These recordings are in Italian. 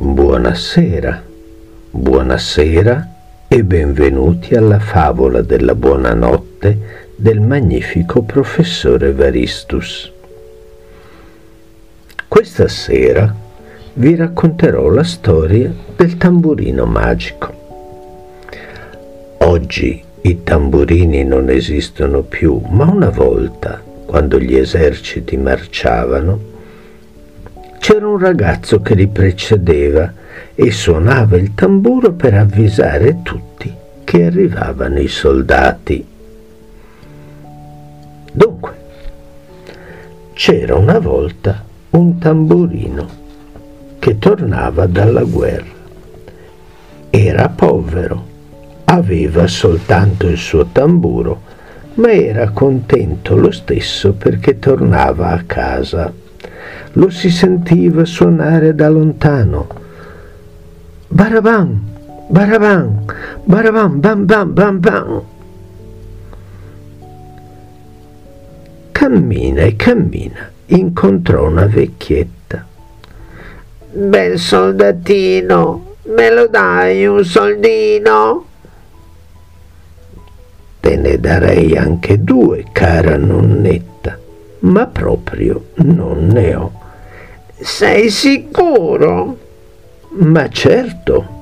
Buonasera, buonasera e benvenuti alla favola della buonanotte del magnifico professore Varistus. Questa sera vi racconterò la storia del tamburino magico. Oggi i tamburini non esistono più, ma una volta, quando gli eserciti marciavano, c'era un ragazzo che li precedeva e suonava il tamburo per avvisare tutti che arrivavano i soldati. Dunque, c'era una volta un tamburino che tornava dalla guerra. Era povero, aveva soltanto il suo tamburo, ma era contento lo stesso perché tornava a casa lo si sentiva suonare da lontano. Baraban, baraban, baraban, bam bam bam bam. Cammina e cammina, incontrò una vecchietta. Bel soldatino, me lo dai un soldino? Te ne darei anche due, cara nonnetta, ma proprio non ne ho. Sei sicuro? Ma certo.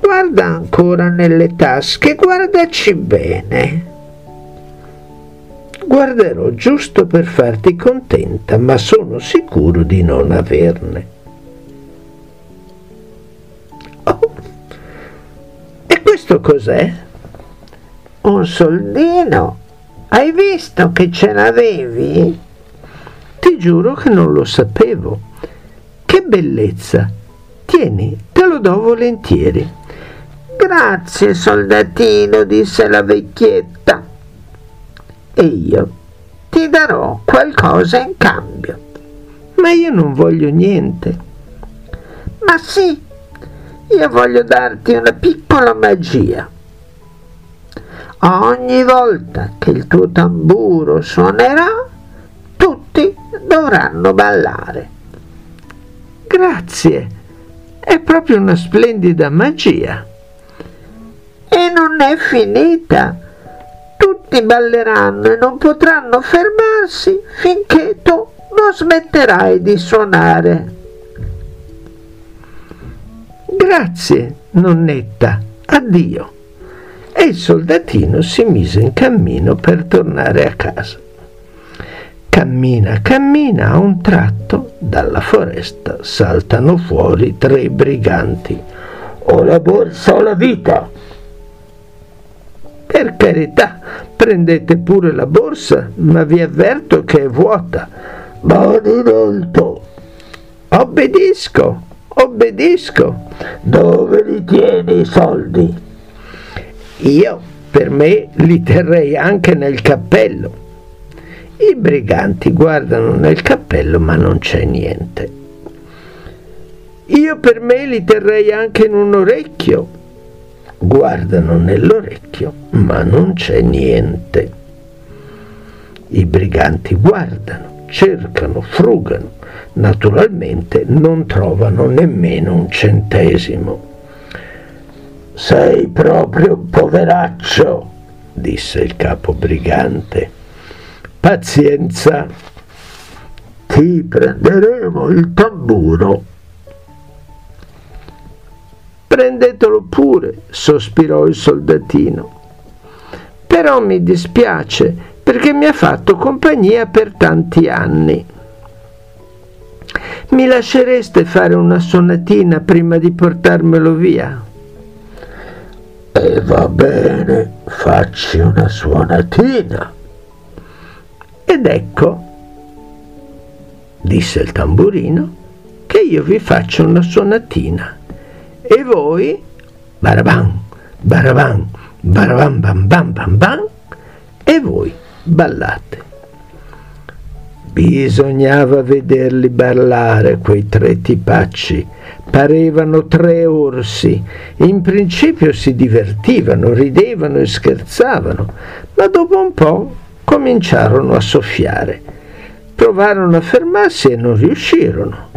Guarda ancora nelle tasche, guardaci bene. Guarderò giusto per farti contenta, ma sono sicuro di non averne. Oh, e questo cos'è? Un soldino? Hai visto che ce l'avevi? Ti giuro che non lo sapevo. Che bellezza! Tieni, te lo do volentieri. Grazie, soldatino, disse la vecchietta. E io ti darò qualcosa in cambio. Ma io non voglio niente. Ma sì, io voglio darti una piccola magia. Ogni volta che il tuo tamburo suonerà, tutti dovranno ballare. Grazie, è proprio una splendida magia. E non è finita. Tutti balleranno e non potranno fermarsi finché tu non smetterai di suonare. Grazie, nonnetta. Addio. E il soldatino si mise in cammino per tornare a casa. Cammina, cammina, a un tratto dalla foresta saltano fuori tre briganti. Ho la borsa o la vita. Per carità, prendete pure la borsa, ma vi avverto che è vuota. Maledetto! Obbedisco, obbedisco. Dove li tieni i soldi? Io per me li terrei anche nel cappello. I briganti guardano nel cappello ma non c'è niente. Io per me li terrei anche in un orecchio. Guardano nell'orecchio ma non c'è niente. I briganti guardano, cercano, frugano. Naturalmente non trovano nemmeno un centesimo. Sei proprio un poveraccio, disse il capo brigante. Pazienza, ti prenderemo il tamburo. Prendetelo pure, sospirò il soldatino. Però mi dispiace perché mi ha fatto compagnia per tanti anni. Mi lascereste fare una sonatina prima di portarmelo via? E va bene, facci una suonatina. Ed ecco, disse il tamburino, che io vi faccio una suonatina. E voi, baraban, baraban, baraban, bam, bam, bam, bam, e voi ballate. Bisognava vederli ballare quei tre tipacci. Parevano tre orsi. In principio si divertivano, ridevano e scherzavano, ma dopo un po' cominciarono a soffiare. Provarono a fermarsi e non riuscirono.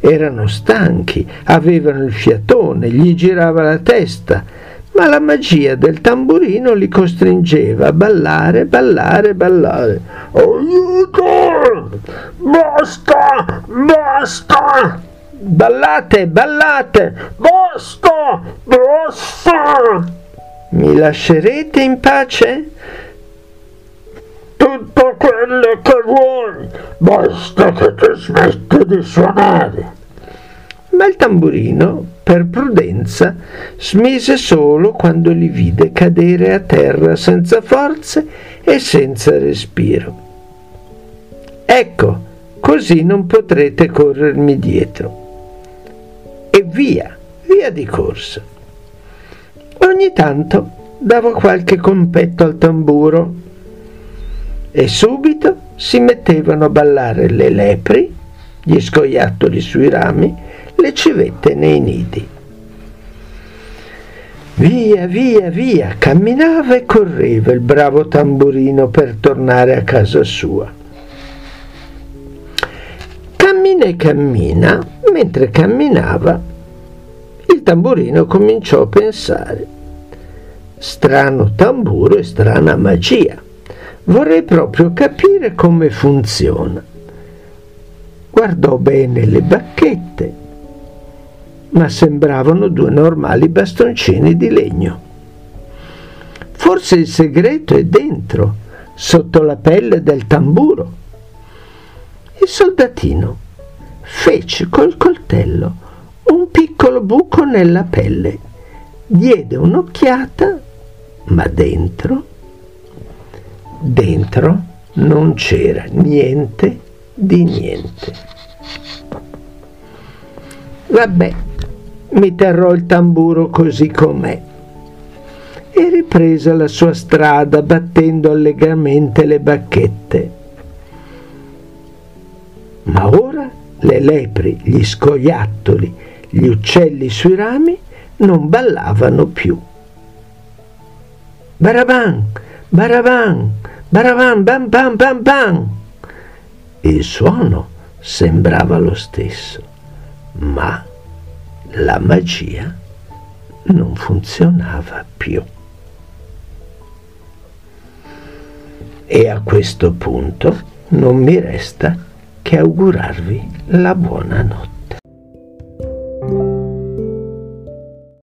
erano stanchi, avevano il fiatone, gli girava la testa, ma la magia del tamburino li costringeva a ballare, ballare, ballare. Aiuto! Basta! Basta! Ballate, ballate! Basta! Basta! Mi lascerete in pace? Tutto quello che vuoi, basta che tu smetti di suonare. Ma il tamburino, per prudenza, smise solo quando li vide cadere a terra senza forze e senza respiro. Ecco, così non potrete corrermi dietro. E via, via di corsa. Ogni tanto davo qualche competto al tamburo e subito si mettevano a ballare le lepri, gli scoiattoli sui rami, le civette nei nidi. Via, via, via, camminava e correva il bravo tamburino per tornare a casa sua. Cammina e cammina, mentre camminava, il tamburino cominciò a pensare. Strano tamburo e strana magia. Vorrei proprio capire come funziona. Guardò bene le bacchette, ma sembravano due normali bastoncini di legno. Forse il segreto è dentro, sotto la pelle del tamburo. Il soldatino fece col coltello un piccolo buco nella pelle, diede un'occhiata, ma dentro dentro non c'era niente di niente. Vabbè, mi terrò il tamburo così com'è. E riprese la sua strada battendo allegramente le bacchette. Ma ora le lepri, gli scoiattoli, gli uccelli sui rami non ballavano più. Baraban, baraban, Baravan, bam, bam, bam, bam. Il suono sembrava lo stesso, ma la magia non funzionava più. E a questo punto non mi resta che augurarvi la buonanotte.